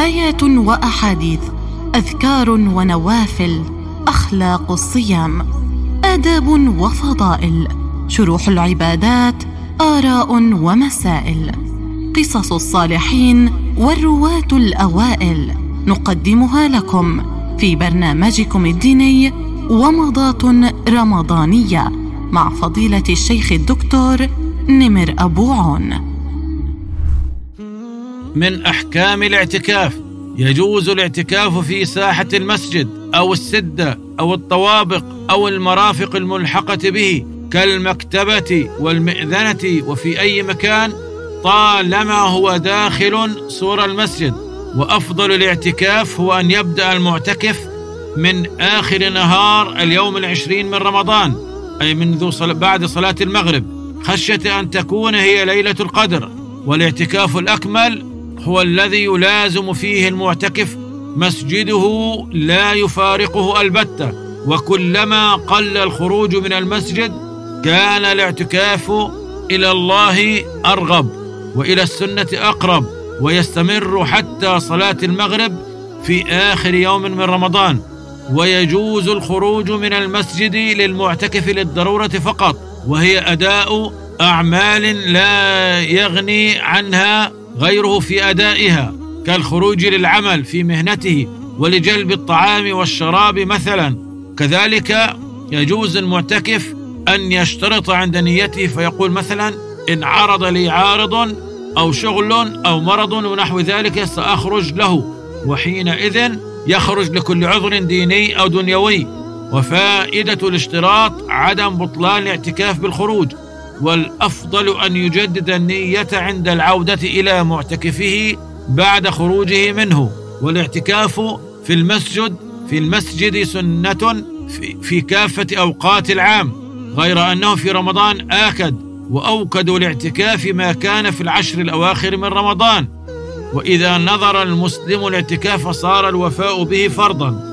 آيات وأحاديث أذكار ونوافل أخلاق الصيام آداب وفضائل شروح العبادات آراء ومسائل قصص الصالحين والرواة الأوائل نقدمها لكم في برنامجكم الديني ومضات رمضانية مع فضيلة الشيخ الدكتور نمر أبو عون. من أحكام الاعتكاف. يجوز الاعتكاف في ساحة المسجد أو السدة أو الطوابق أو المرافق الملحقة به كالمكتبة والمئذنة وفي أي مكان طالما هو داخل سور المسجد. وأفضل الاعتكاف هو أن يبدأ المعتكف من آخر نهار اليوم العشرين من رمضان أي منذ صل... بعد صلاة المغرب. خشية أن تكون هي ليلة القدر. والاعتكاف الأكمل هو الذي يلازم فيه المعتكف مسجده لا يفارقه البتة. وكلما قل الخروج من المسجد كان الاعتكاف إلى الله أرغب وإلى السنة أقرب ويستمر حتى صلاة المغرب في آخر يوم من رمضان. ويجوز الخروج من المسجد للمعتكف للضرورة فقط وهي أداء أعمال لا يغني عنها غيره في أدائها كالخروج للعمل في مهنته ولجلب الطعام والشراب مثلا. كذلك يجوز المعتكف أن يشترط عند نيته فيقول مثلا إن عرض لي عارض أو شغل أو مرض ونحو ذلك سأخرج له. وحينئذ يخرج لكل عذر ديني أو دنيوي. وفائدة الاشتراط عدم بطلان الاعتكاف بالخروج. والأفضل أن يجدد النية عند العودة إلى معتكفه بعد خروجه منه والاعتكاف في المسجد في المسجد سنة في, في كافة أوقات العام غير أنه في رمضان آكد وأوكد الاعتكاف ما كان في العشر الأواخر من رمضان. وإذا نظر المسلم الاعتكاف صار الوفاء به فرضا.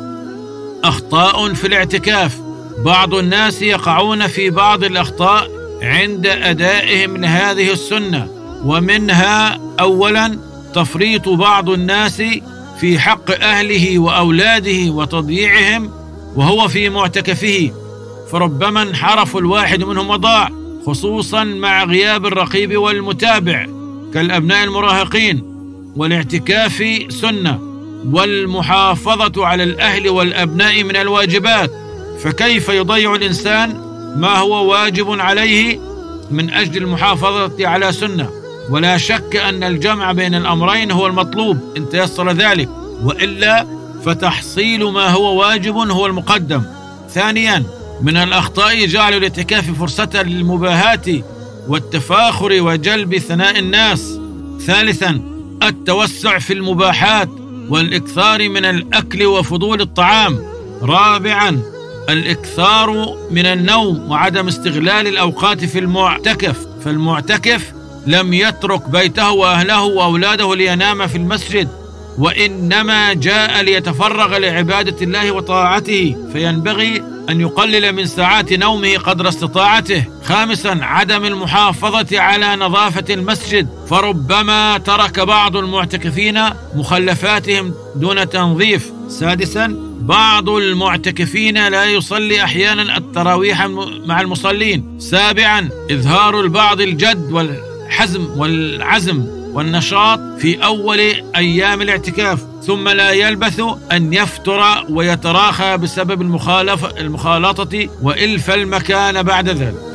أخطاء في الاعتكاف بعض الناس يقعون في بعض الأخطاء عند أدائهم لهذه السنة ومنها اولا تفريط بعض الناس في حق أهله وأولاده وتضييعهم وهو في معتكفه فربما انحرف الواحد منهم وضاع خصوصا مع غياب الرقيب والمتابع كالأبناء المراهقين والاعتكاف سنة والمحافظة على الأهل والأبناء من الواجبات فكيف يضيع الإنسان ما هو واجب عليه من أجل المحافظة على سنة. ولا شك أن الجمع بين الأمرين هو المطلوب إن تيسر ذلك. وإلا فتحصيل ما هو واجب هو المقدم. ثانيا من الأخطاء جعل الاعتكاف فرصة للمباهاة والتفاخر وجلب ثناء الناس. ثالثا التوسع في المباحات والإكثار من الأكل وفضول الطعام. رابعا الإكثار من النوم وعدم استغلال الأوقات في المعتكف فالمعتكف لم يترك بيته وأهله وأولاده لينام في المسجد وإنما جاء ليتفرغ لعبادة الله وطاعته فينبغي أن يقلل من ساعات نومه قدر استطاعته. خامسا عدم المحافظة على نظافة المسجد. فربما ترك بعض المعتكفين مخلفاتهم دون تنظيف. سادسا بعض المعتكفين لا يصلي أحيانا التراويح مع المصلين. سابعا إظهار البعض الجد والحزم والعزم والنشاط في أول أيام الاعتكاف. ثم لا يلبث أن يفتر ويتراخى بسبب المخالفه المخالطة وإلف المكان بعد ذلك.